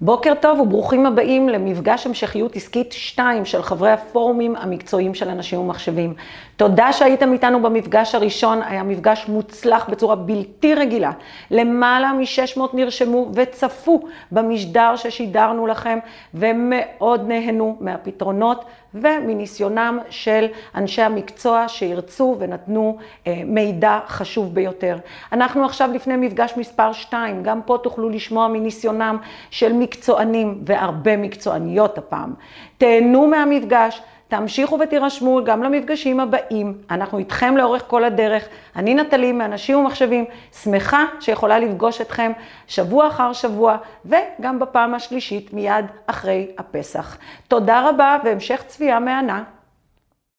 בוקר טוב וברוכים הבאים למפגש המשכיות עסקית 2 של חברי הפורומים המקצועיים של אנשים ומחשבים. תודה שהייתם איתנו במפגש הראשון, היה מפגש מוצלח בצורה בלתי רגילה. למעלה מ-600 נרשמו וצפו במשדר ששידרנו לכם ומאוד נהנו מהפתרונות ומניסיונם של אנשי המקצוע שירצו ונתנו אה, מידע חשוב ביותר. אנחנו עכשיו לפני מפגש מספר 2, גם פה תוכלו לשמוע מניסיונם של מקצוענים והרבה מקצועניות הפעם. תהנו מהמפגש. תמשיכו ותירשמו גם למפגשים הבאים. אנחנו איתכם לאורך כל הדרך. אני נטלי מאנשים ומחשבים, שמחה שיכולה לפגוש אתכם שבוע אחר שבוע, וגם בפעם השלישית מיד אחרי הפסח. תודה רבה והמשך צפייה מהנה.